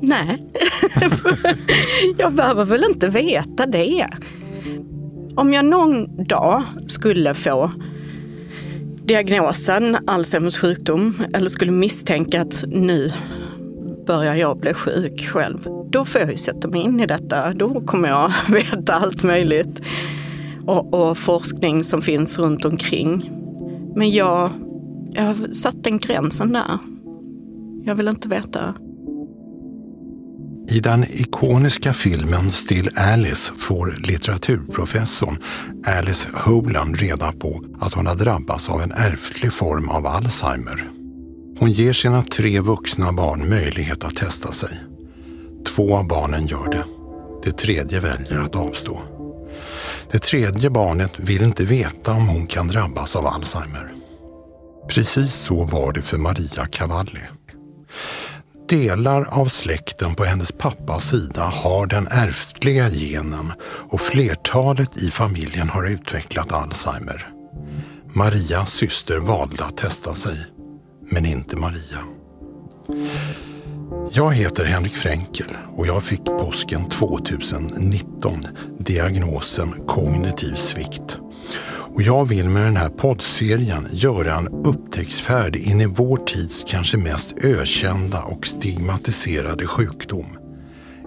Nej, jag behöver väl inte veta det. Om jag någon dag skulle få diagnosen Alzheimers sjukdom eller skulle misstänka att nu börjar jag bli sjuk själv, då får jag ju sätta mig in i detta. Då kommer jag veta allt möjligt och, och forskning som finns runt omkring. Men jag, jag har satt den gränsen där. Jag vill inte veta. I den ikoniska filmen Still Alice får litteraturprofessorn Alice Holand reda på att hon har drabbats av en ärftlig form av Alzheimer. Hon ger sina tre vuxna barn möjlighet att testa sig. Två av barnen gör det. Det tredje väljer att avstå. Det tredje barnet vill inte veta om hon kan drabbas av Alzheimer. Precis så var det för Maria Cavalli. Delar av släkten på hennes pappas sida har den ärftliga genen och flertalet i familjen har utvecklat Alzheimer. Marias syster valde att testa sig, men inte Maria. Jag heter Henrik Fränkel och jag fick påsken 2019 diagnosen kognitiv svikt. Och jag vill med den här poddserien göra en upptäcktsfärd in i vår tids kanske mest ökända och stigmatiserade sjukdom.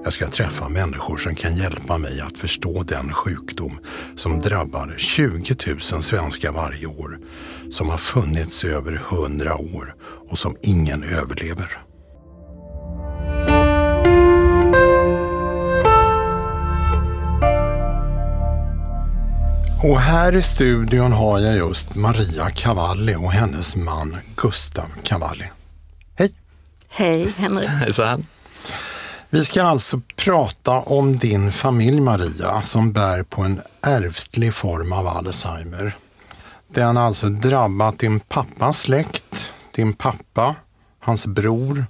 Jag ska träffa människor som kan hjälpa mig att förstå den sjukdom som drabbar 20 000 svenskar varje år, som har funnits i över 100 år och som ingen överlever. Och här i studion har jag just Maria Cavalli och hennes man Gustav Cavalli. Hej! Hej Henrik. Hejsan. Vi ska alltså prata om din familj Maria som bär på en ärftlig form av Alzheimer. Den har alltså drabbat din pappas släkt, din pappa, hans bror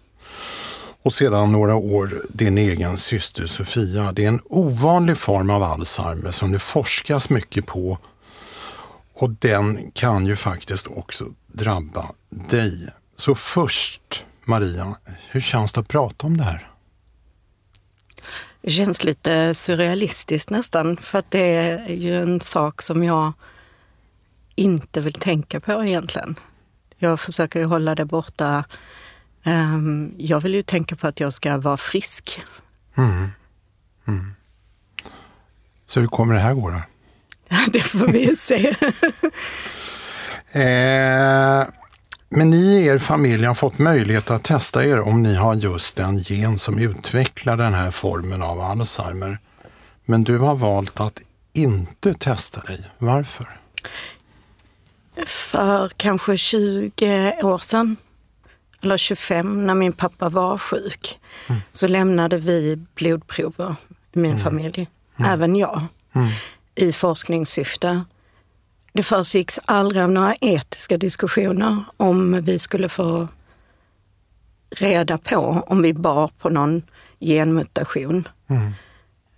och sedan några år din egen syster Sofia. Det är en ovanlig form av Alzheimer som det forskas mycket på och den kan ju faktiskt också drabba dig. Så först Maria, hur känns det att prata om det här? Det känns lite surrealistiskt nästan, för att det är ju en sak som jag inte vill tänka på egentligen. Jag försöker ju hålla det borta Um, jag vill ju tänka på att jag ska vara frisk. Mm. Mm. Så hur kommer det här gå då? det får vi se. eh, men ni i er familj har fått möjlighet att testa er om ni har just den gen som utvecklar den här formen av Alzheimer. Men du har valt att inte testa dig. Varför? För kanske 20 år sedan eller 25 när min pappa var sjuk, mm. så lämnade vi blodprover i min mm. familj, mm. även jag, mm. i forskningssyfte. Det försiggicks aldrig av några etiska diskussioner om vi skulle få reda på om vi bar på någon genmutation. Mm.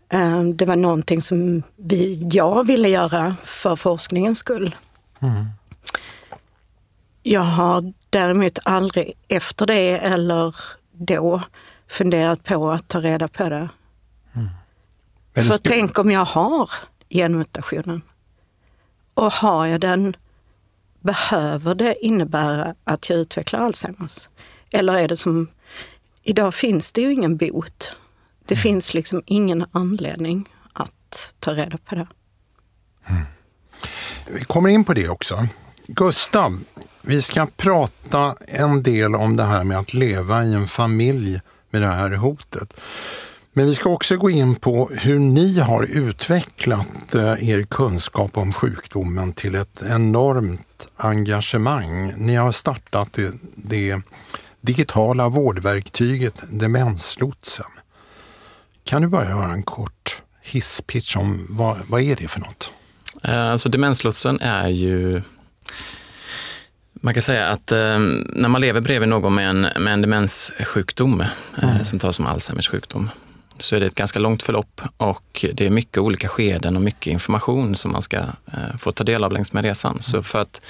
Eh, det var någonting som vi, jag ville göra för forskningens skull. Mm. Jag har däremot aldrig efter det eller då funderat på att ta reda på det. Mm. För det tänk om jag har genmutationen och har jag den, behöver det innebära att jag utvecklar Alzheimers? Eller är det som, idag finns det ju ingen bot. Det mm. finns liksom ingen anledning att ta reda på det. Mm. Vi kommer in på det också. Gustav, vi ska prata en del om det här med att leva i en familj med det här hotet. Men vi ska också gå in på hur ni har utvecklat eh, er kunskap om sjukdomen till ett enormt engagemang. Ni har startat det, det digitala vårdverktyget Demenslotsen. Kan du bara göra en kort hisspitch om vad, vad är det för något? Eh, alltså Demenslotsen är ju man kan säga att eh, när man lever bredvid någon med en, med en demenssjukdom, eh, mm. som tas som Alzheimers sjukdom, så är det ett ganska långt förlopp och det är mycket olika skeden och mycket information som man ska eh, få ta del av längs med resan. Mm. Så för att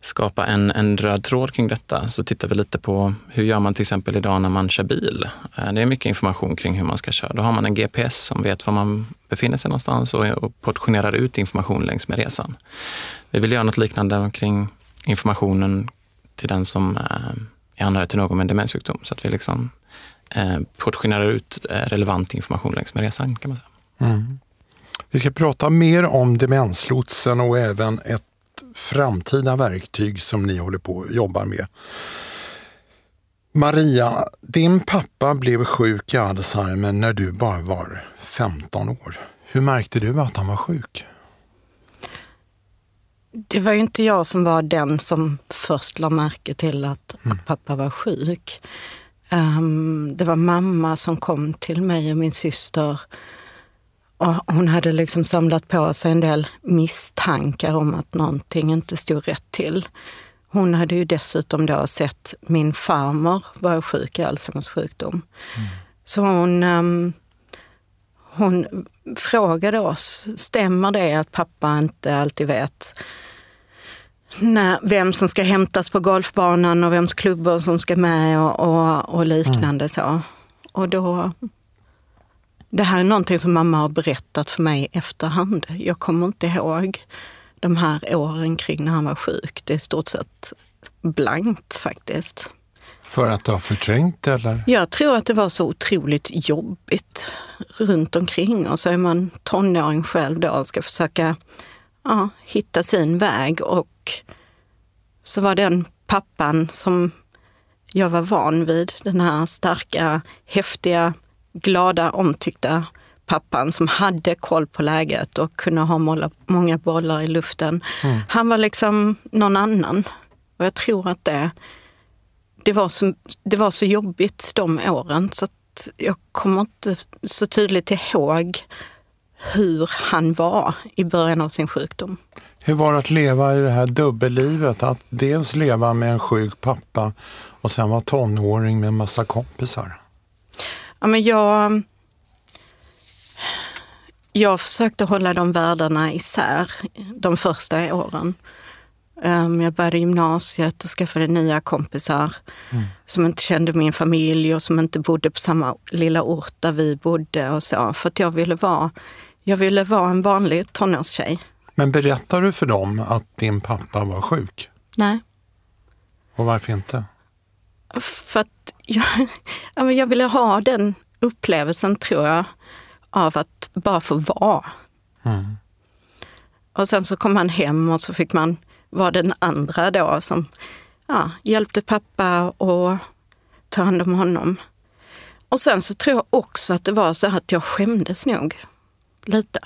skapa en, en röd tråd kring detta så tittar vi lite på hur gör man till exempel idag när man kör bil. Eh, det är mycket information kring hur man ska köra. Då har man en GPS som vet var man befinner sig någonstans och, och portionerar ut information längs med resan. Vi vill göra något liknande kring informationen till den som eh, är anhörig till någon med en demenssjukdom så att vi liksom eh, portionerar ut eh, relevant information längs med resan kan man säga. Mm. Vi ska prata mer om demenslotsen och även ett framtida verktyg som ni håller på att jobba med. Maria, din pappa blev sjuk i Alzheimer när du bara var 15 år. Hur märkte du att han var sjuk? Det var ju inte jag som var den som först la märke till att, mm. att pappa var sjuk. Um, det var mamma som kom till mig och min syster och hon hade liksom samlat på sig en del misstankar om att någonting inte stod rätt till. Hon hade ju dessutom då sett min farmor vara sjuk i Alzheimers sjukdom. Mm. Så hon, um, hon frågade oss, stämmer det att pappa inte alltid vet när, vem som ska hämtas på golfbanan och vems klubbor som ska med och, och, och liknande mm. så. Och då det här är någonting som mamma har berättat för mig efterhand. Jag kommer inte ihåg de här åren kring när han var sjuk. Det är i stort sett blankt faktiskt. För att du har förträngt eller? Jag tror att det var så otroligt jobbigt runt omkring och så är man tonåring själv då och ska försöka ja, hitta sin väg och så var den pappan som jag var van vid, den här starka, häftiga glada, omtyckta pappan som hade koll på läget och kunde ha många bollar i luften. Mm. Han var liksom någon annan. Och jag tror att det, det, var så, det var så jobbigt de åren så att jag kommer inte så tydligt ihåg hur han var i början av sin sjukdom. Hur var det att leva i det här dubbellivet? Att dels leva med en sjuk pappa och sen vara tonåring med en massa kompisar? Ja, men jag, jag försökte hålla de världarna isär de första åren. Um, jag började gymnasiet och skaffade nya kompisar mm. som inte kände min familj och som inte bodde på samma lilla ort där vi bodde och så. För att jag ville vara, jag ville vara en vanlig tonårstjej. Men berättar du för dem att din pappa var sjuk? Nej. Och varför inte? För att jag, jag ville ha den upplevelsen, tror jag, av att bara få vara. Mm. Och sen så kom man hem och så fick man vara den andra då som ja, hjälpte pappa och ta hand om honom. Och sen så tror jag också att det var så att jag skämdes nog lite.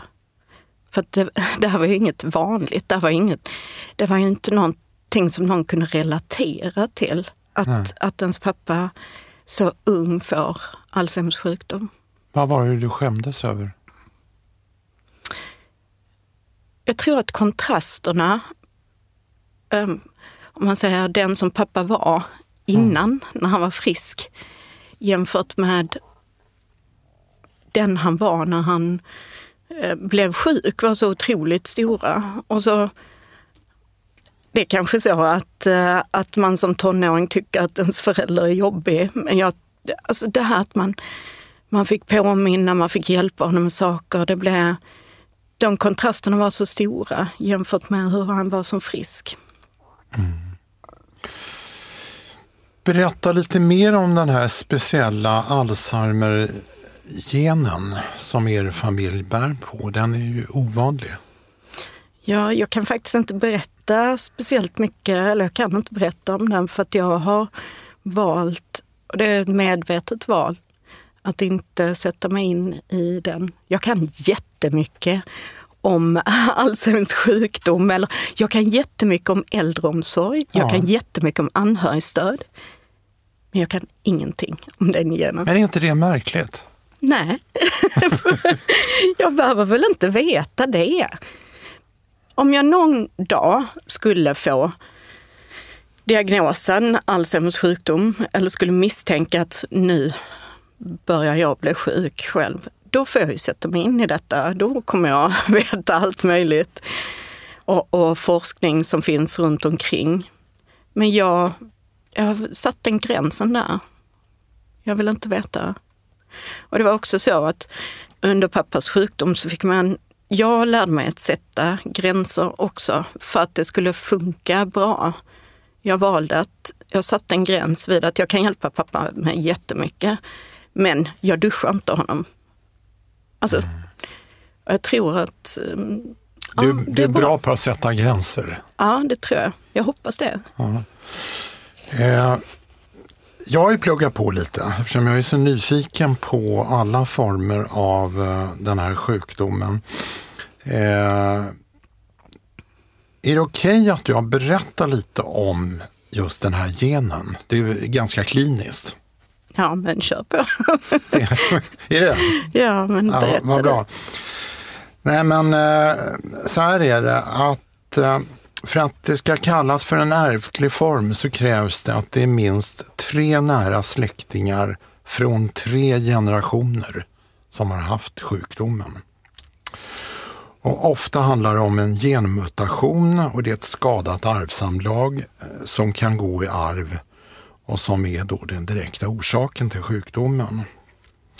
För det, det här var ju inget vanligt. Det, var inget, det var ju inte någonting som någon kunde relatera till. Att, att ens pappa så ung får Alzheimers sjukdom. Vad var det du skämdes över? Jag tror att kontrasterna, um, om man säger den som pappa var innan, mm. när han var frisk, jämfört med den han var när han Eh, blev sjuk var så otroligt stora. Och så det är kanske så att, eh, att man som tonåring tycker att ens förälder är jobbig. Men jag, alltså det här att man, man fick påminna, man fick hjälpa honom med saker. Det blev, de kontrasterna var så stora jämfört med hur han var som frisk. Mm. Berätta lite mer om den här speciella Alzheimer-genen som er familj bär på. Den är ju ovanlig. Ja, jag kan faktiskt inte berätta speciellt mycket, eller jag kan inte berätta om den för att jag har valt, och det är ett medvetet val, att inte sätta mig in i den. Jag kan jättemycket om Alzheimers sjukdom, eller jag kan jättemycket om äldreomsorg, ja. jag kan jättemycket om anhörigstöd. Men jag kan ingenting om den genen. Men är inte det märkligt? Nej, jag behöver väl inte veta det om jag någon dag skulle få diagnosen Alzheimers sjukdom eller skulle misstänka att nu börjar jag bli sjuk själv, då får jag ju sätta mig in i detta. Då kommer jag veta allt möjligt. och, och forskning som finns runt omkring. Men jag, jag har satt den gränsen där. Jag vill inte veta. Och det var också så att under pappas sjukdom så fick man jag lärde mig att sätta gränser också för att det skulle funka bra. Jag valde att jag satte en gräns vid att jag kan hjälpa pappa med jättemycket, men jag duschar inte honom. Alltså, mm. jag tror att... Du, ja, du är bra. bra på att sätta gränser. Ja, det tror jag. Jag hoppas det. Ja. Eh, jag har ju pluggat på lite eftersom jag är så nyfiken på alla former av eh, den här sjukdomen. Eh, är det okej okay att jag berättar lite om just den här genen? Det är ganska kliniskt. Ja, men kör på. är det? Ja, men berätta ja, Vad bra. Nej, men eh, så här är det att eh, för att det ska kallas för en ärftlig form så krävs det att det är minst tre nära släktingar från tre generationer som har haft sjukdomen. Och ofta handlar det om en genmutation och det är ett skadat arvsamlag eh, som kan gå i arv och som är då den direkta orsaken till sjukdomen.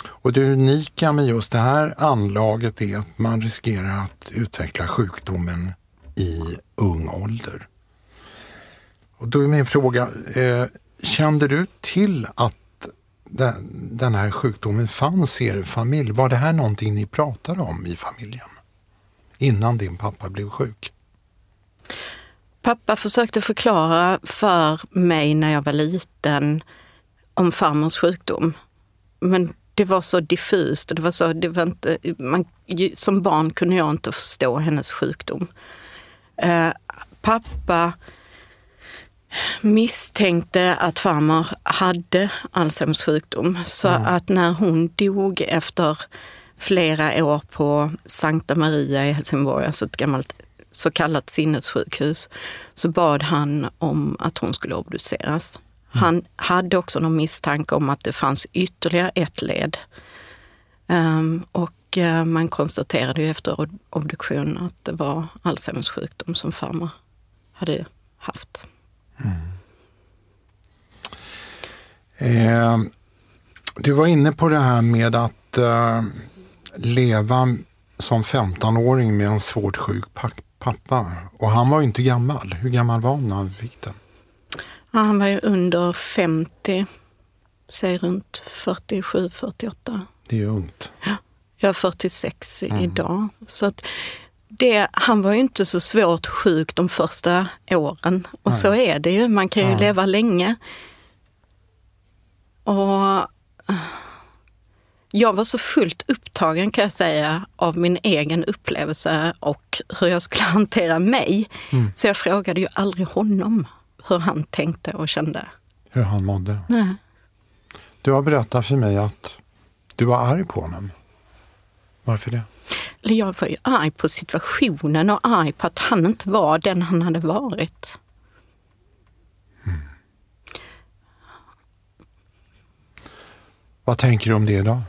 Och det unika med just det här anlaget är att man riskerar att utveckla sjukdomen i ung ålder. Och då är min fråga, eh, kände du till att den, den här sjukdomen fanns i er familj? Var det här någonting ni pratade om i familjen? Innan din pappa blev sjuk? Pappa försökte förklara för mig när jag var liten om farmors sjukdom. Men det var så diffust. Det var så, det var inte, man, som barn kunde jag inte förstå hennes sjukdom. Eh, pappa misstänkte att farmor hade Alzheimers sjukdom. Så mm. att när hon dog efter flera år på Sankta Maria i Helsingborg, alltså ett gammalt så kallat sinnessjukhus, så bad han om att hon skulle obduceras. Mm. Han hade också någon misstanke om att det fanns ytterligare ett led. Um, och och eh, man konstaterade ju efter obduktion att det var Alzheimers sjukdom som farmor hade haft. Mm. Eh, du var inne på det här med att eh, leva som 15-åring med en svårt sjuk pappa. Och han var ju inte gammal. Hur gammal var han när han fick den? Ja, han var ju under 50, säg runt 47-48. Det är ju ungt. Ja. Jag är 46 mm. idag. Så att det, han var ju inte så svårt sjuk de första åren. Och Nej. så är det ju, man kan ju ja. leva länge. Och jag var så fullt upptagen kan jag säga av min egen upplevelse och hur jag skulle hantera mig. Mm. Så jag frågade ju aldrig honom hur han tänkte och kände. Hur han mådde? Nej. Du har berättat för mig att du var arg på honom. Varför det? Jag var ju arg på situationen och arg på att han inte var den han hade varit. Mm. Vad tänker du om det? Ja.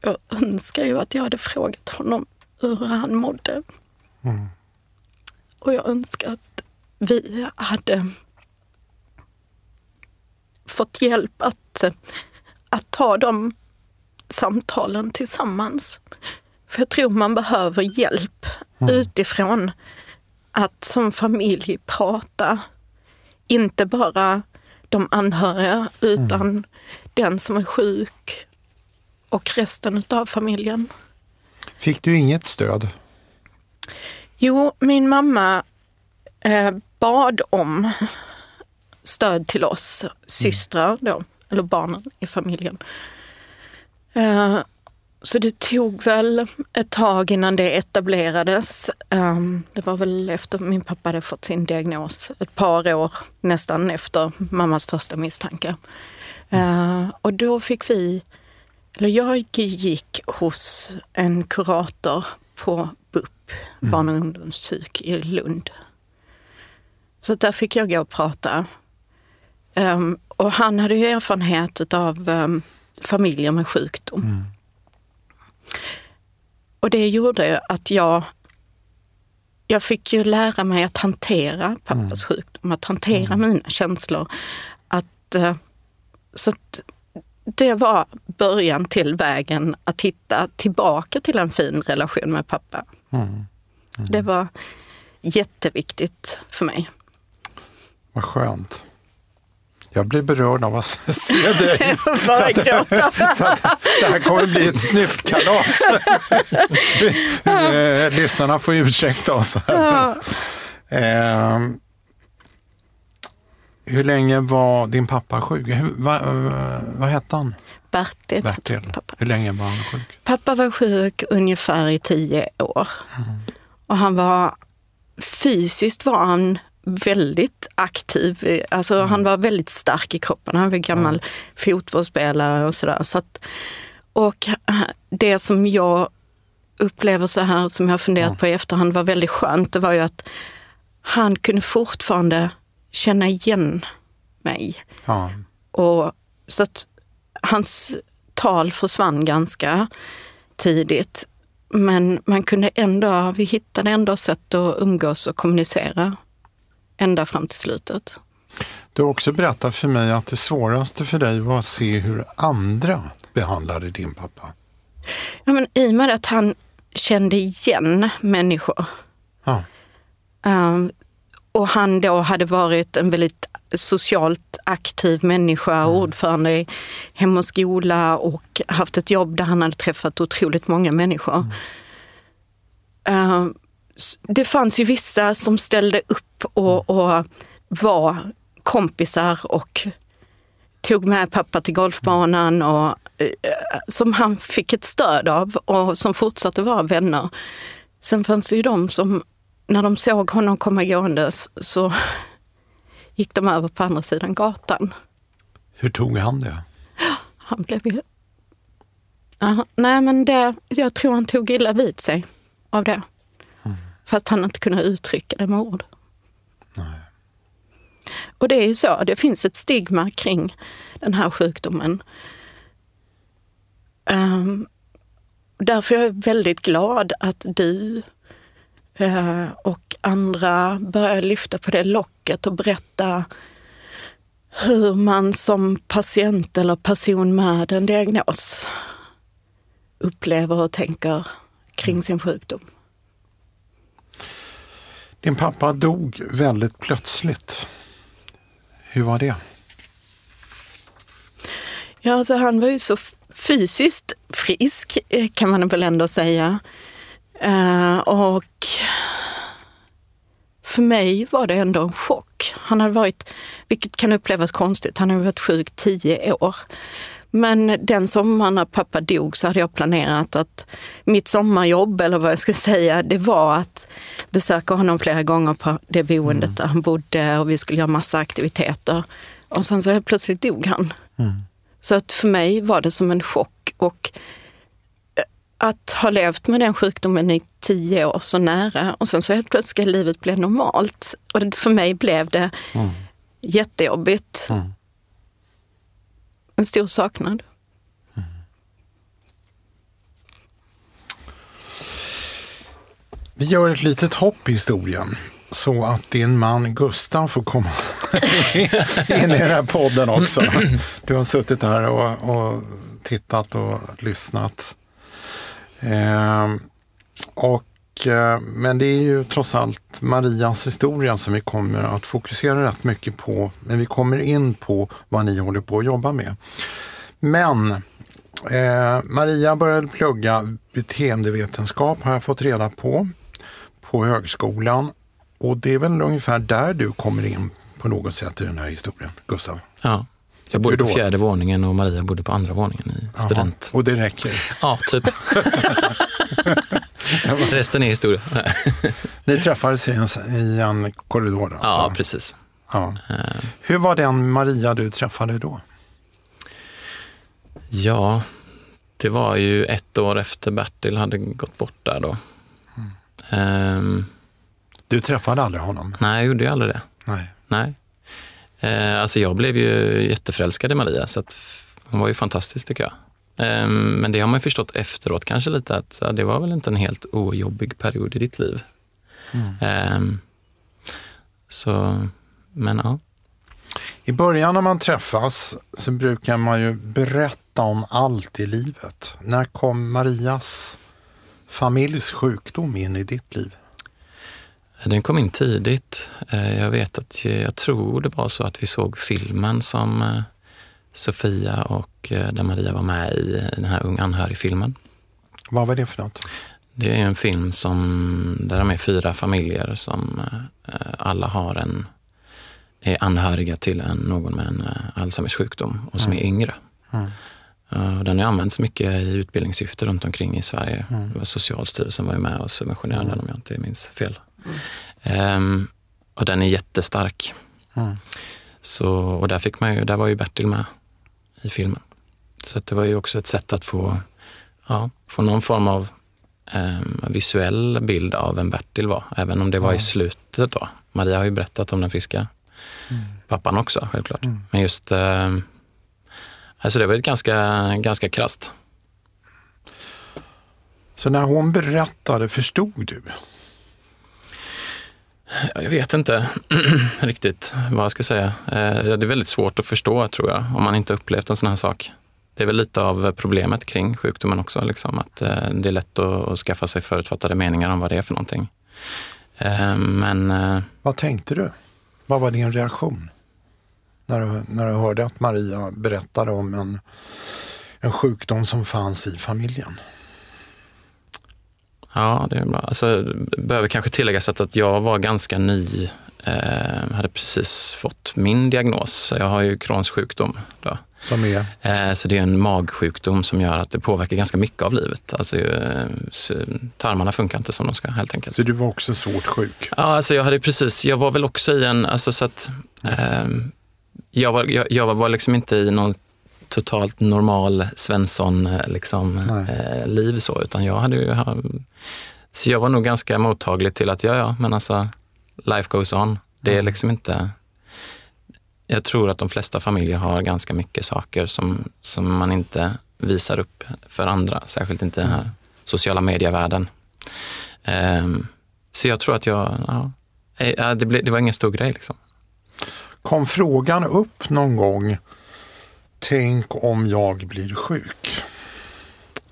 Jag önskar ju att jag hade frågat honom hur han mådde. Mm. Och jag önskar att vi hade fått hjälp att, att ta de samtalen tillsammans. För jag tror man behöver hjälp mm. utifrån att som familj prata. Inte bara de anhöriga utan mm. den som är sjuk och resten av familjen. Fick du inget stöd? Jo, min mamma eh, bad om stöd till oss systrar då, eller barnen i familjen. Uh, så det tog väl ett tag innan det etablerades. Um, det var väl efter min pappa hade fått sin diagnos, ett par år nästan efter mammas första misstanke. Uh, och då fick vi, eller jag gick hos en kurator på BUP, mm. barn och ungdomspsyk i Lund. Så där fick jag gå och prata Um, och han hade ju erfarenhet av um, familjer med sjukdom. Mm. Och det gjorde att jag, jag fick ju lära mig att hantera pappas mm. sjukdom, att hantera mm. mina känslor. Att, eh, så att det var början till vägen att hitta tillbaka till en fin relation med pappa. Mm. Mm. Det var jätteviktigt för mig. Vad skönt. Jag blir berörd av att se dig. så, att, så att det här kommer bli ett snyftkalas. Eh, lyssnarna får ursäkta oss. Ja. Eh, hur länge var din pappa sjuk? Hur, va, vad hette han? Bertil. Bertil. Pappa. Hur länge var han sjuk? Pappa var sjuk ungefär i tio år. Mm. Och han var, fysiskt var han väldigt aktiv. Alltså mm. han var väldigt stark i kroppen. Han var gammal mm. fotbollsspelare och sådär. Så att, och det som jag upplever så här, som jag funderat mm. på i efterhand, var väldigt skönt. Det var ju att han kunde fortfarande känna igen mig. Ja. Och, så att hans tal försvann ganska tidigt. Men man kunde ändå, vi hittade ändå sätt att umgås och kommunicera ända fram till slutet. Du har också berättat för mig att det svåraste för dig var att se hur andra behandlade din pappa. Ja, men I och med att han kände igen människor. Ja. Um, och han då hade varit en väldigt socialt aktiv människa, mm. ordförande i Hem och skola och haft ett jobb där han hade träffat otroligt många människor. Mm. Uh, det fanns ju vissa som ställde upp och, och var kompisar och tog med pappa till golfbanan och uh, som han fick ett stöd av och som fortsatte vara vänner. Sen fanns det ju de som när de såg honom komma gåendes så gick de över på andra sidan gatan. Hur tog han det? Han blev ju... Uh, nej, men det, jag tror han tog illa vid sig av det. Mm. Fast han inte kunde uttrycka det med ord. Nej. Och det är ju så, det finns ett stigma kring den här sjukdomen. Um, därför är jag väldigt glad att du Eh, och andra börjar lyfta på det locket och berätta hur man som patient eller person med en diagnos upplever och tänker kring sin sjukdom. Din pappa dog väldigt plötsligt. Hur var det? Ja, alltså han var ju så fysiskt frisk eh, kan man väl ändå säga. Eh, och för mig var det ändå en chock. Han hade varit, vilket kan upplevas konstigt, han hade varit sjuk tio år. Men den sommaren när pappa dog så hade jag planerat att mitt sommarjobb, eller vad jag ska säga, det var att besöka honom flera gånger på det boendet mm. där han bodde och vi skulle göra massa aktiviteter. Och sen så helt plötsligt dog han. Mm. Så att för mig var det som en chock och att ha levt med den sjukdomen i tio år så nära och sen så helt plötsligt ska livet bli normalt. Och för mig blev det mm. jättejobbigt. Mm. En stor saknad. Mm. Vi gör ett litet hopp i historien så att din man Gustav får komma in i den här podden också. Du har suttit här och, och tittat och lyssnat. Eh, och, men det är ju trots allt Marias historia som vi kommer att fokusera rätt mycket på. Men vi kommer in på vad ni håller på att jobba med. Men eh, Maria började plugga beteendevetenskap har jag fått reda på, på högskolan. Och det är väl ungefär där du kommer in på något sätt i den här historien, Gustav? Ja. Jag bodde på fjärde våningen och Maria bodde på andra våningen i student. Aha, och det räcker? Ja, typ. Resten är historia. Ni träffades i en, i en korridor? Alltså. Ja, precis. Ja. Eh. Hur var den Maria du träffade då? Ja, det var ju ett år efter Bertil hade gått bort där då. Mm. Um, du träffade aldrig honom? Nej, jag gjorde aldrig det. Nej. Nej. Eh, alltså jag blev ju jätteförälskad i Maria, så Hon var ju fantastisk tycker jag. Ehm, men det har man förstått efteråt kanske lite att det var väl inte en helt ojobbig period i ditt liv. Mm. Ehm, så, men ja. I början när man träffas så brukar man ju berätta om allt i livet. När kom Marias familjs sjukdom in i ditt liv? Den kom in tidigt. Eh, jag vet att jag tror det var så att vi såg filmen som eh, Sofia och eh, där Maria var med i den här Ung anhörig-filmen. Vad var det för något? Det är en film som, där de är fyra familjer som alla har en, är anhöriga till en, någon med en Alzheimers sjukdom och som mm. är yngre. Mm. Den har använts mycket i utbildningssyfte runt omkring i Sverige. Mm. Socialstyrelsen var ju med och subventionerade den om jag inte minns fel. Um, och den är jättestark. Mm. Så, och där, fick man ju, där var ju Bertil med i filmen. Så det var ju också ett sätt att få, ja, få någon form av um, visuell bild av vem Bertil var, även om det var mm. i slutet då. Maria har ju berättat om den friska mm. pappan också, självklart. Mm. Men just, um, alltså det var ett ganska, ganska krast. Så när hon berättade, förstod du? Jag vet inte riktigt vad jag ska säga. Eh, det är väldigt svårt att förstå tror jag, om man inte upplevt en sån här sak. Det är väl lite av problemet kring sjukdomen också, liksom, att eh, det är lätt att skaffa sig förutfattade meningar om vad det är för någonting. Eh, men... Vad tänkte du? Vad var din reaktion? När du, när du hörde att Maria berättade om en, en sjukdom som fanns i familjen? Ja, det är bra. Alltså, behöver kanske tilläggas att, jag var ganska ny. Eh, hade precis fått min diagnos. Jag har ju Crohns sjukdom. Då. Som är? Eh, så det är en magsjukdom som gör att det påverkar ganska mycket av livet. Alltså, eh, tarmarna funkar inte som de ska helt enkelt. Så du var också svårt sjuk? Ja, alltså jag hade precis, jag var väl också i en, alltså så att eh, jag var, jag, jag var liksom inte i någon totalt normal Svensson-liv eh, liksom, eh, liv så, utan jag hade ju, så jag var nog ganska mottaglig till att, ja, ja, men alltså, life goes on. Det är mm. liksom inte, jag tror att de flesta familjer har ganska mycket saker som, som man inte visar upp för andra, särskilt inte i den här mm. sociala medievärlden. Um, så jag tror att jag, ja, eh, det, ble, det var ingen stor grej. Liksom. Kom frågan upp någon gång tänk om jag blir sjuk?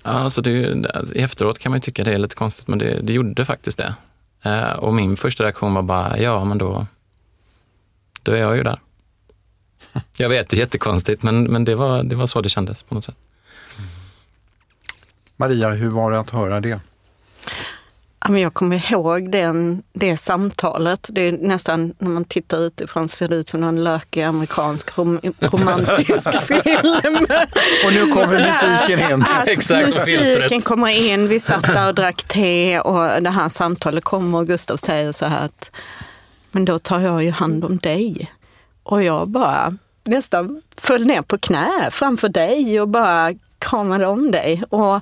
alltså det, alltså, efteråt kan man tycka det är lite konstigt, men det, det gjorde faktiskt det. Eh, och min första reaktion var bara, ja men då, då är jag ju där. Jag vet, det är jättekonstigt, men, men det, var, det var så det kändes på något sätt. Maria, hur var det att höra det? Jag kommer ihåg den, det samtalet. Det är nästan, när man tittar utifrån, ser det ut som en lökig amerikansk rom, romantisk film. Och nu kommer musiken in. Att Exakt, musiken kommer in, vi satt där och drack te och det här samtalet kommer och Gustav säger så här att, men då tar jag ju hand om dig. Och jag bara nästan föll ner på knä framför dig och bara kramade om dig. Och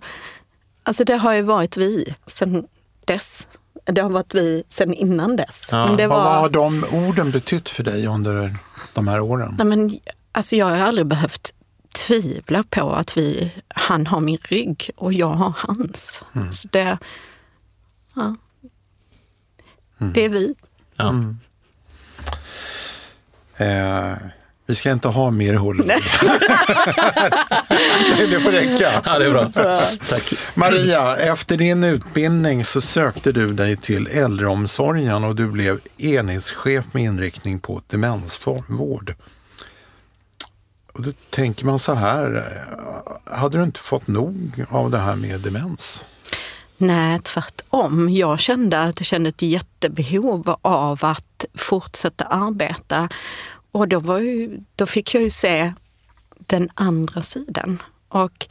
Alltså det har ju varit vi sen dess. Det har varit vi sedan innan dess. Ja. Det var... Vad har de orden betytt för dig under de här åren? Nej, men, alltså jag har aldrig behövt tvivla på att vi, han har min rygg och jag har hans. Mm. Så det, ja, mm. det är vi. Ja. Mm. Eh, vi ska inte ha mer Hollywood. det får räcka. Ja, det är bra. Tack. Maria, efter din utbildning så sökte du dig till äldreomsorgen och du blev enhetschef med inriktning på demensvård. Och då tänker man så här, hade du inte fått nog av det här med demens? Nej, tvärtom. Jag kände att jag kände ett jättebehov av att fortsätta arbeta och då, ju, då fick jag ju se den andra sidan och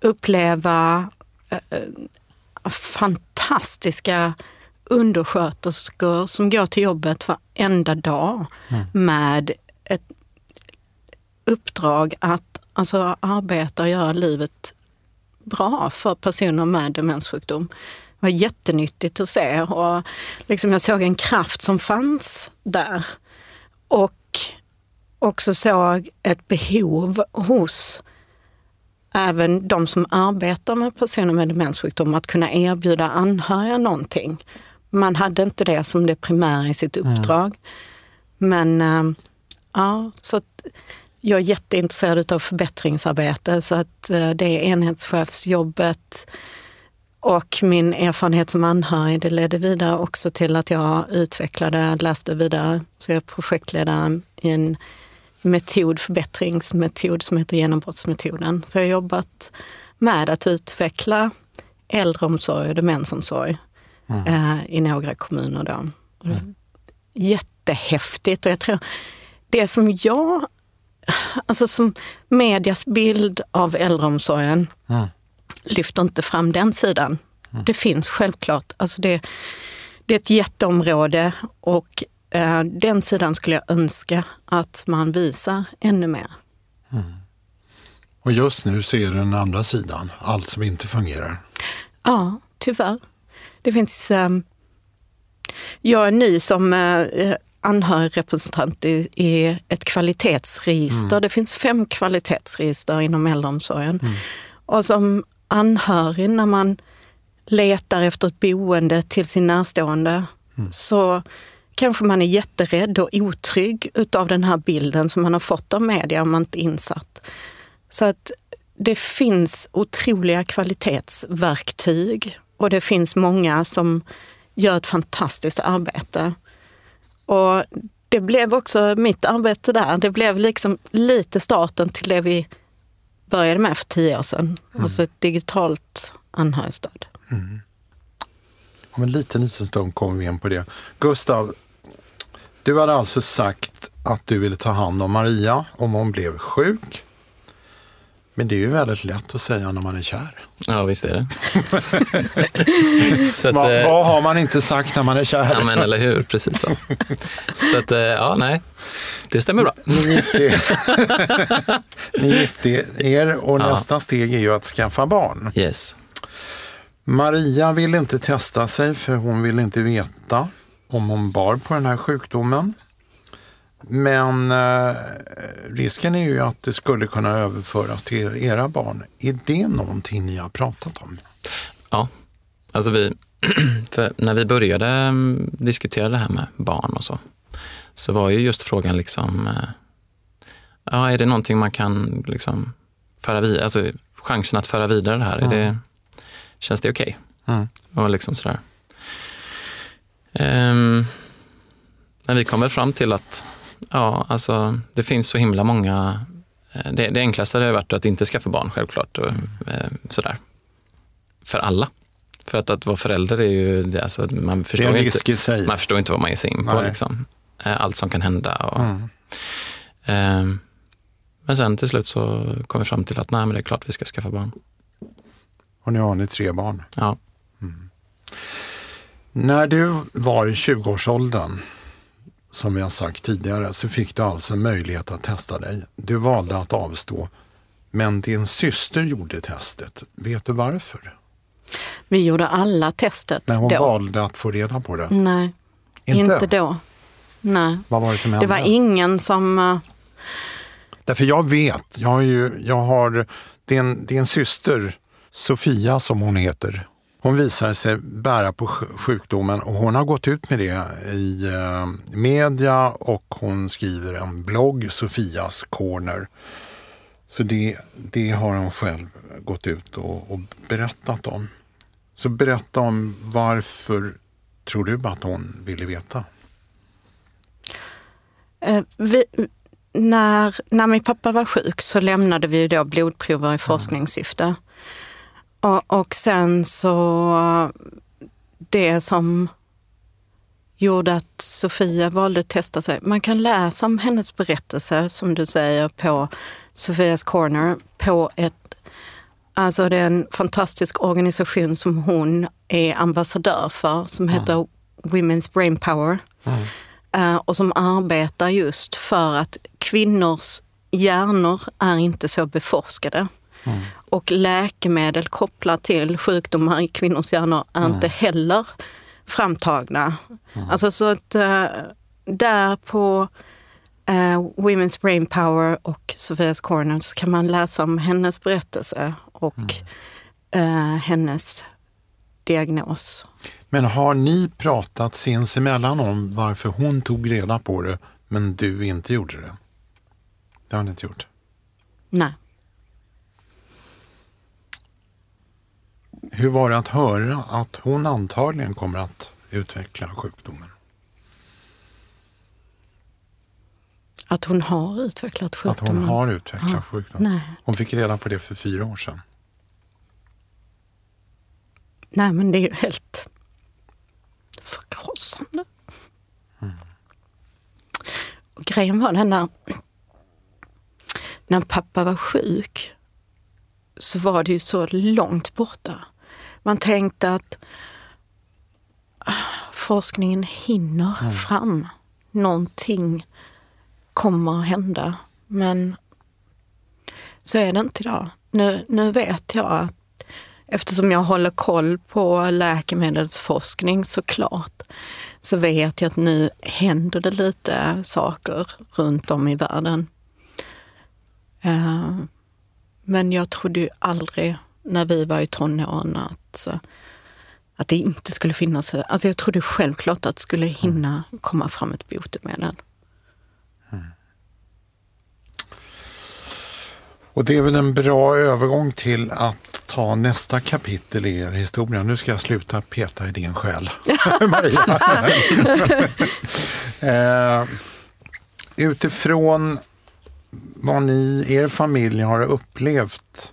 uppleva äh, fantastiska undersköterskor som går till jobbet varenda dag mm. med ett uppdrag att alltså, arbeta och göra livet bra för personer med demenssjukdom. Det var jättenyttigt att se och liksom jag såg en kraft som fanns där. Och också såg ett behov hos även de som arbetar med personer med demenssjukdom att kunna erbjuda anhöriga någonting. Man hade inte det som det primära i sitt uppdrag. Men eh, ja, så att jag är jätteintresserad av förbättringsarbete så att eh, det enhetschefsjobbet och min erfarenhet som anhörig det ledde vidare också till att jag utvecklade, läste vidare. Så jag är projektledare i en metod, förbättringsmetod som heter genombrottsmetoden. Så jag har jobbat med att utveckla äldreomsorg och demensomsorg mm. eh, i några kommuner. Då. Och det. Jättehäftigt och jag tror det som jag, alltså som medias bild av äldreomsorgen mm. lyfter inte fram den sidan. Mm. Det finns självklart, alltså det, det är ett jätteområde och den sidan skulle jag önska att man visar ännu mer. Mm. Och just nu ser den andra sidan, allt som inte fungerar. Ja, tyvärr. Det finns... Um, jag är ny som uh, anhörigrepresentant i, i ett kvalitetsregister. Mm. Det finns fem kvalitetsregister inom äldreomsorgen. Mm. Och som anhörig, när man letar efter ett boende till sin närstående, mm. så kanske man är jätterädd och otrygg utav den här bilden som man har fått av media om man inte är insatt. Så att det finns otroliga kvalitetsverktyg och det finns många som gör ett fantastiskt arbete. Och det blev också mitt arbete där. Det blev liksom lite starten till det vi började med för tio år sedan. Mm. Alltså ett digitalt anhörigstöd. Mm. Om en liten, liten stund kommer vi in på det. Gustav, du hade alltså sagt att du ville ta hand om Maria om hon blev sjuk. Men det är ju väldigt lätt att säga när man är kär. Ja, visst är det. att, Va, eh, vad har man inte sagt när man är kär? Ja, men eller hur, precis så. så att, eh, ja, nej, det stämmer bra. Ni gifte, Ni gifte er och ja. nästa steg är ju att skaffa barn. Yes. Maria vill inte testa sig för hon vill inte veta om hon bar på den här sjukdomen. Men eh, risken är ju att det skulle kunna överföras till era barn. Är det någonting ni har pratat om? Ja, alltså vi, när vi började mm, diskutera det här med barn och så, så var ju just frågan liksom, eh, ja, är det någonting man kan liksom föra vidare, alltså chansen att föra vidare det här, mm. det, känns det okej? Okay? Mm. Och liksom sådär. Um, men vi kom väl fram till att ja, alltså, det finns så himla många... Eh, det, det enklaste hade varit att inte skaffa barn självklart. Och, mm. eh, sådär. För alla. För att, att vara förälder är ju, alltså, man, förstår inte, man förstår inte vad man ger sig in på. Liksom. Eh, allt som kan hända. Och, mm. eh, men sen till slut så kom vi fram till att nej, men det är klart vi ska skaffa barn. Och nu har ni tre barn? Ja. När du var i 20-årsåldern, som vi har sagt tidigare, så fick du alltså möjlighet att testa dig. Du valde att avstå, men din syster gjorde testet. Vet du varför? Vi gjorde alla testet Men hon då. valde att få reda på det? Nej, inte, inte då. Nej. Vad var det som hände? Det var ingen som... Därför jag vet, jag har, ju, jag har din, din syster Sofia som hon heter, hon visar sig bära på sjukdomen och hon har gått ut med det i eh, media och hon skriver en blogg, Sofias corner. Så det, det har hon själv gått ut och, och berättat om. Så berätta om varför tror du att hon ville veta? Eh, vi, när, när min pappa var sjuk så lämnade vi då blodprover i forskningssyfte. Och, och sen så det som gjorde att Sofia valde att testa sig. Man kan läsa om hennes berättelser, som du säger, på Sofias Corner på ett Alltså det är en fantastisk organisation som hon är ambassadör för som mm. heter Women's Brain Power. Mm. Och som arbetar just för att kvinnors hjärnor är inte så beforskade. Mm. Och läkemedel kopplat till sjukdomar i kvinnors hjärnor är mm. inte heller framtagna. Mm. Alltså så att äh, där på uh, Women's Brain Power och Sofias Corner så kan man läsa om hennes berättelse och uh, hennes diagnos. Men har ni pratat sinsemellan om varför hon tog reda på det men du inte gjorde det? Det har ni inte gjort? Nej. Hur var det att höra att hon antagligen kommer att utveckla sjukdomen? Att hon har utvecklat sjukdomen? Att hon har utvecklat ja. sjukdomen? Nej. Hon fick reda på det för fyra år sedan? Nej, men det är ju helt förkrossande. Mm. Och grejen var den när, när pappa var sjuk så var det ju så långt borta. Man tänkte att ah, forskningen hinner mm. fram. Någonting kommer att hända. Men så är det inte idag. Nu, nu vet jag att eftersom jag håller koll på läkemedelsforskning såklart, så vet jag att nu händer det lite saker runt om i världen. Uh, men jag trodde ju aldrig när vi var i tonåren att, att det inte skulle finnas. Alltså jag trodde självklart att det skulle hinna komma fram ett botemedel. Mm. Och det är väl en bra övergång till att ta nästa kapitel i er historia. Nu ska jag sluta peta i din själ, Maria. eh, utifrån vad ni, er familj har upplevt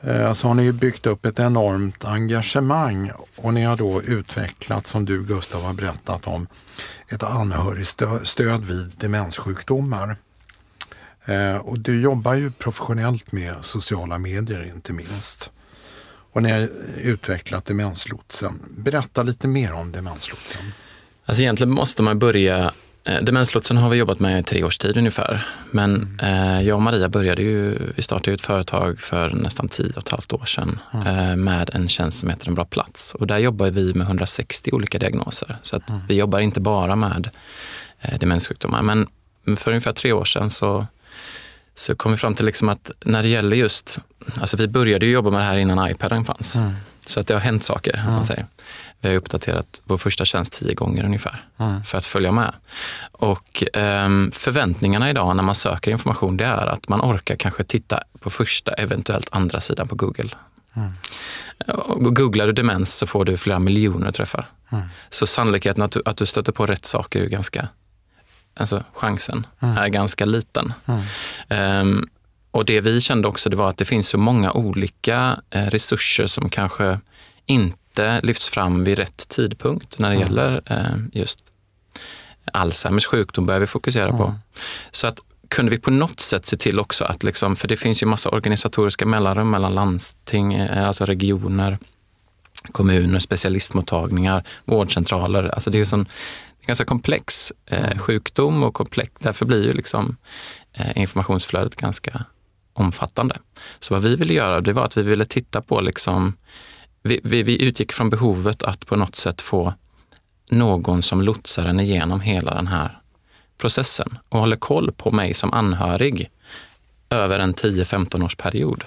eh, Alltså så har ni byggt upp ett enormt engagemang och ni har då utvecklat, som du Gustav har berättat om, ett anhörigstöd vid demenssjukdomar. Eh, och du jobbar ju professionellt med sociala medier inte minst. Och ni har utvecklat Demenslotsen. Berätta lite mer om Demenslotsen. Alltså egentligen måste man börja Demenslotsen har vi jobbat med i tre års tid ungefär. Men eh, jag och Maria började ju, vi startade ett företag för nästan tio och ett halvt år sedan mm. eh, med en tjänst som heter En bra plats. Och där jobbar vi med 160 olika diagnoser. Så att mm. vi jobbar inte bara med eh, demenssjukdomar. Men för ungefär tre år sedan så, så kom vi fram till liksom att när det gäller just, alltså vi började ju jobba med det här innan iPaden fanns. Mm. Så att det har hänt saker. Mm. Man säger. Vi har uppdaterat vår första tjänst tio gånger ungefär mm. för att följa med. Och um, förväntningarna idag när man söker information det är att man orkar kanske titta på första, eventuellt andra sidan på Google. Mm. Och googlar du demens så får du flera miljoner träffar. Mm. Så sannolikheten att du, att du stöter på rätt saker är ganska, alltså chansen mm. är ganska liten. Um, och det vi kände också det var att det finns så många olika eh, resurser som kanske inte lyfts fram vid rätt tidpunkt när det mm. gäller eh, just Alzheimers sjukdom börjar vi fokusera mm. på. Så att kunde vi på något sätt se till också att, liksom, för det finns ju massa organisatoriska mellanrum mellan landsting, eh, alltså regioner, kommuner, specialistmottagningar, vårdcentraler. Alltså det är ju sån ganska komplex eh, mm. sjukdom och komplex, därför blir ju liksom eh, informationsflödet ganska omfattande. Så vad vi ville göra, det var att vi ville titta på liksom, vi, vi, vi utgick från behovet att på något sätt få någon som lotsar en igenom hela den här processen och håller koll på mig som anhörig över en 10-15 års period.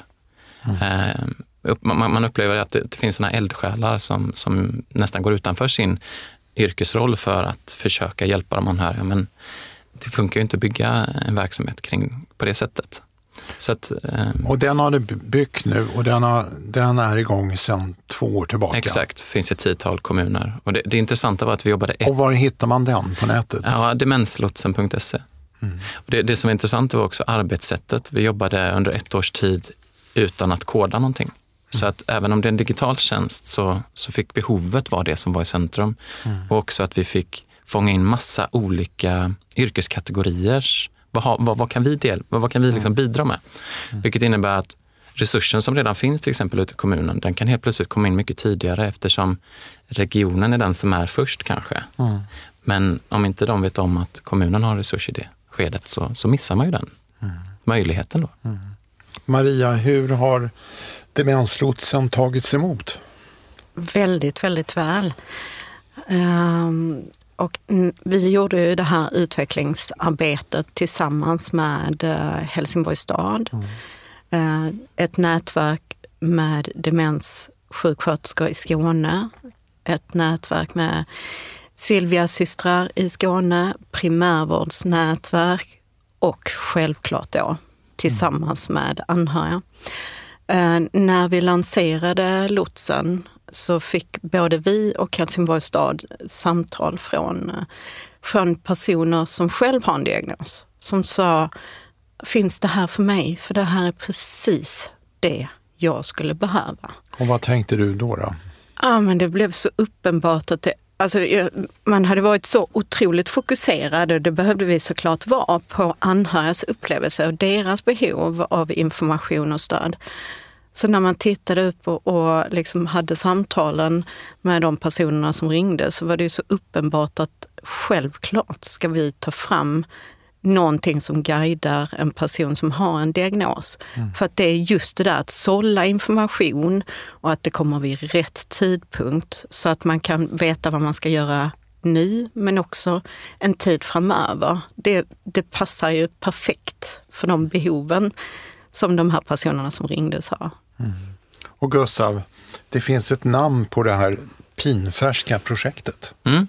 Mm. Eh, man, upplever att det, det finns såna eldsjälar som, som nästan går utanför sin yrkesroll för att försöka hjälpa de anhöriga. Men det funkar ju inte att bygga en verksamhet kring på det sättet. Att, eh, och den har du byggt nu och den, har, den är igång sedan två år tillbaka? Exakt, det finns ett tiotal kommuner. Och det, det intressanta var att vi jobbade... Ett, och var hittar man den på nätet? Ja, demenslotsen.se. Mm. det, det som var intressant var också arbetssättet. Vi jobbade under ett års tid utan att koda någonting. Mm. Så att även om det är en digital tjänst så, så fick behovet vara det som var i centrum. Mm. Och också att vi fick fånga in massa olika yrkeskategoriers vad, har, vad, vad kan vi, del, vad kan vi liksom bidra med? Mm. Vilket innebär att resursen som redan finns till exempel ute i kommunen, den kan helt plötsligt komma in mycket tidigare eftersom regionen är den som är först kanske. Mm. Men om inte de vet om att kommunen har resurs i det skedet så, så missar man ju den mm. möjligheten. Då. Mm. Maria, hur har demenslotsen tagits emot? Väldigt, väldigt väl. Um, Och vi gjorde ju det här utvecklingsarbetet tillsammans med eh, Helsingborgs stad. Mm. Ett nätverk med demenssjuksköterskor i Skåne. Ett nätverk med Silvias systrar i Skåne, primärvårdsnätverk och självklart då tillsammans med anhöriga. Eh, när vi lanserade lotsen så fick både vi och Helsingborgs stad samtal från, eh, från personer som själv har en diagnos. Som sa, finns det här för mig? För det här är precis det jag skulle behöva. Och vad tänkte du då? då? Ja, men det blev så uppenbart att det Alltså, man hade varit så otroligt fokuserad, och det behövde vi såklart vara, på anhörigas upplevelse och deras behov av information och stöd. Så när man tittade upp och, och liksom hade samtalen med de personerna som ringde så var det ju så uppenbart att självklart ska vi ta fram någonting som guidar en person som har en diagnos. Mm. För att det är just det där att sålla information och att det kommer vid rätt tidpunkt så att man kan veta vad man ska göra nu men också en tid framöver. Det, det passar ju perfekt för de behoven som de här personerna som ringdes har. Mm. Och Gustav, det finns ett namn på det här pinfärska projektet. Mm.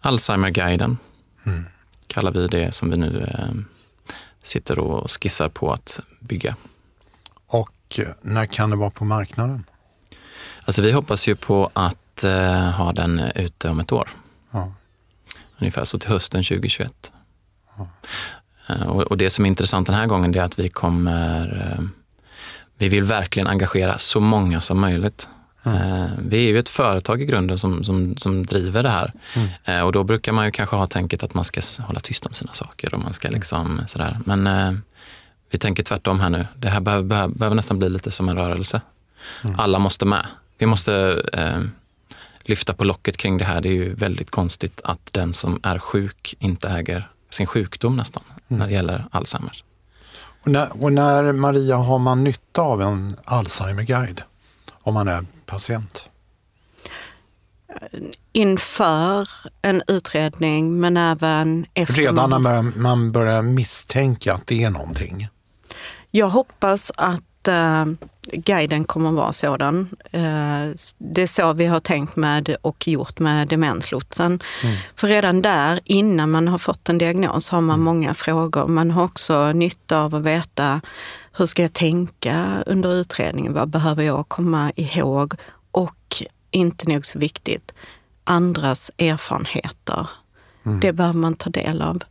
Alzheimerguiden. Mm kallar vi det som vi nu eh, sitter och skissar på att bygga. Och eh, när kan det vara på marknaden? Alltså vi hoppas ju på att eh, ha den ute om ett år. Ja. Ungefär så till hösten 2021. Ja. Eh, och, det som är intressant den här gången är att vi kommer eh, vi vill verkligen engagera så många som möjligt. Mm. Vi är ju ett företag i grunden som, som, som driver det här. Mm. Eh, och då brukar man ju kanske ha tänket att man ska hålla tyst om sina saker. Och man ska mm. liksom sådär. Men eh, vi tänker tvärtom här nu. Det här behöver, behöver, behöver nästan bli lite som en rörelse. Mm. Alla måste med. Vi måste eh, lyfta på locket kring det här. Det är ju väldigt konstigt att den som är sjuk inte äger sin sjukdom nästan, mm. när det gäller Alzheimers. Och när, och när, Maria, har man nytta av en Alzheimer-guide? Om man är patient? Inför en utredning men även efter. Redan när man börjar misstänka att det är någonting? Jag hoppas att äh, guiden kommer att vara sådan. Äh, det är så vi har tänkt med och gjort med demenslotsen. Mm. För redan där, innan man har fått en diagnos, har man mm. många frågor. Man har också nytta av att veta hur ska jag tänka under utredningen? Vad behöver jag komma ihåg? Och inte nog så viktigt, andras erfarenheter. Mm. Det behöver man ta del av.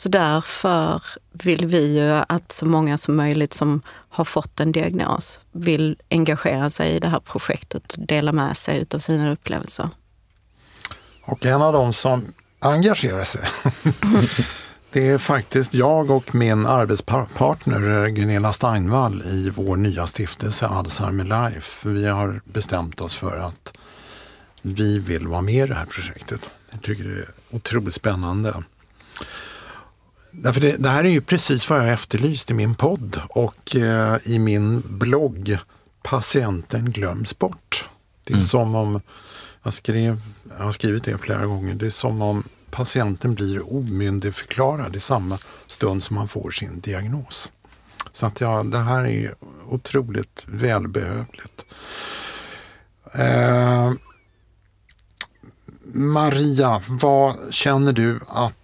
Så därför vill vi ju att så många som möjligt som har fått en diagnos vill engagera sig i det här projektet och dela med sig av sina upplevelser. Och en av dem som engagerar sig Det är faktiskt jag och min arbetspartner Gunilla Steinvall i vår nya stiftelse Alzheimer Life. Vi har bestämt oss för att vi vill vara med i det här projektet. Jag tycker det är otroligt spännande. Därför det, det här är ju precis vad jag efterlyst i min podd och eh, i min blogg Patienten glöms bort. Det är mm. som om, jag, skrev, jag har skrivit det flera gånger, det är som om patienten blir omyndigförklarad i samma stund som man får sin diagnos. Så att ja, det här är otroligt välbehövligt. Eh, Maria, vad känner du att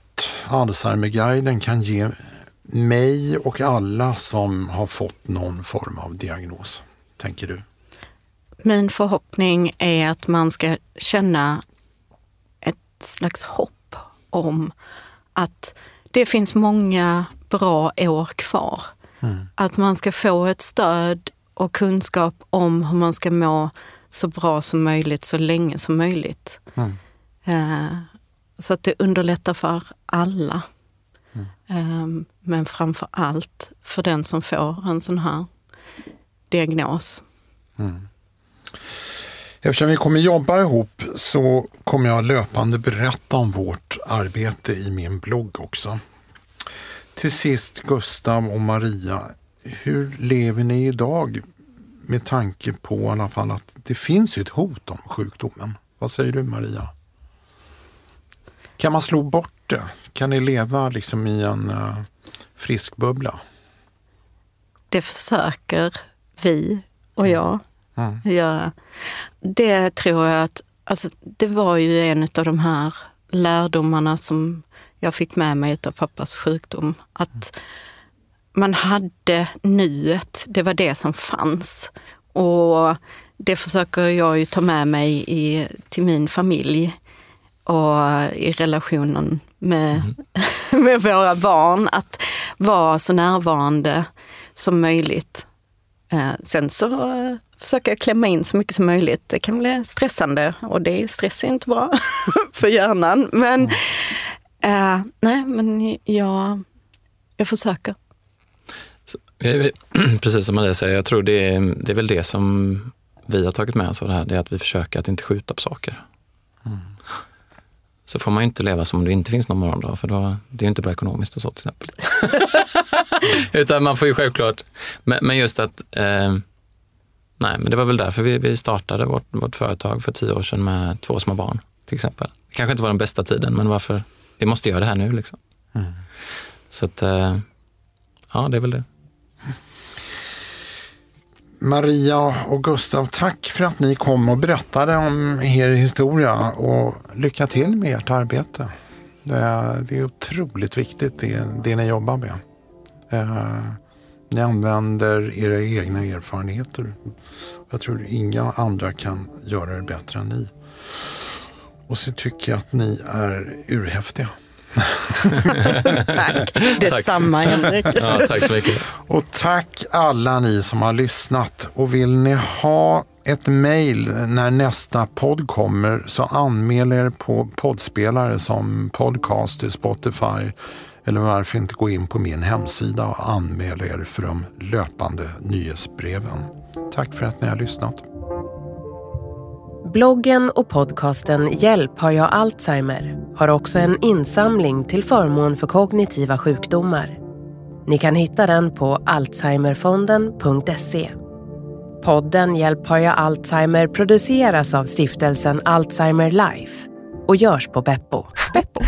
Alzheimerguiden kan ge mig och alla som har fått någon form av diagnos, tänker du? Min förhoppning är att man ska känna ett slags hopp om att det finns många bra år kvar. Mm. Att man ska få ett stöd och kunskap om hur man ska må så bra som möjligt, så länge som möjligt. Mm. Eh, så att det underlättar för alla. Mm. Eh, men framför allt för den som får en sån här diagnos. Mm. Eftersom vi kommer jobba ihop så kommer jag löpande berätta om vårt arbete i min blogg också. Till sist Gustav och Maria, hur lever ni idag med tanke på i alla fall att det finns ett hot om sjukdomen? Vad säger du Maria? Kan man slå bort det? Kan ni leva liksom i en uh, frisk bubbla? Det försöker vi och jag mm. göra. Det tror jag att, alltså, det var ju en av de här lärdomarna som jag fick med mig av pappas sjukdom. Att man hade nuet, det var det som fanns. Och det försöker jag ju ta med mig i, till min familj och i relationen med, mm. med våra barn. Att vara så närvarande som möjligt. Eh, sen så försöker jag klämma in så mycket som möjligt. Det kan bli stressande och det stress är inte bra för hjärnan. Men, mm. eh, nej, men jag, jag försöker. Precis som Maria säger, jag tror det är, det är väl det som vi har tagit med oss av det här, det är att vi försöker att inte skjuta på saker. Mm. Så får man ju inte leva som om det inte finns någon morgondag, för då, det är inte bra ekonomiskt och så till exempel. Utan man får ju självklart, men, men just att, eh, nej men det var väl därför vi, vi startade vårt, vårt företag för tio år sedan med två små barn till exempel. Det kanske inte var den bästa tiden, men varför, vi måste göra det här nu liksom. Mm. Så att, eh, ja det är väl det. Maria och Gustav, tack för att ni kom och berättade om er historia och lycka till med ert arbete. Det är, det är otroligt viktigt det, det ni jobbar med. Eh, ni använder era egna erfarenheter. Jag tror inga andra kan göra det bättre än ni. Och så tycker jag att ni är urhäftiga. tack, detsamma Henrik. ja, tack så mycket. Och tack alla ni som har lyssnat. Och vill ni ha ett mejl när nästa podd kommer så anmäl er på poddspelare som Podcaster, Spotify eller varför inte gå in på min hemsida och anmäla er för de löpande nyhetsbreven. Tack för att ni har lyssnat. Bloggen och podcasten Hjälp har jag Alzheimer har också en insamling till förmån för kognitiva sjukdomar. Ni kan hitta den på alzheimerfonden.se. Podden Hjälp har jag Alzheimer produceras av stiftelsen Alzheimer Life och görs på Beppo. Beppo.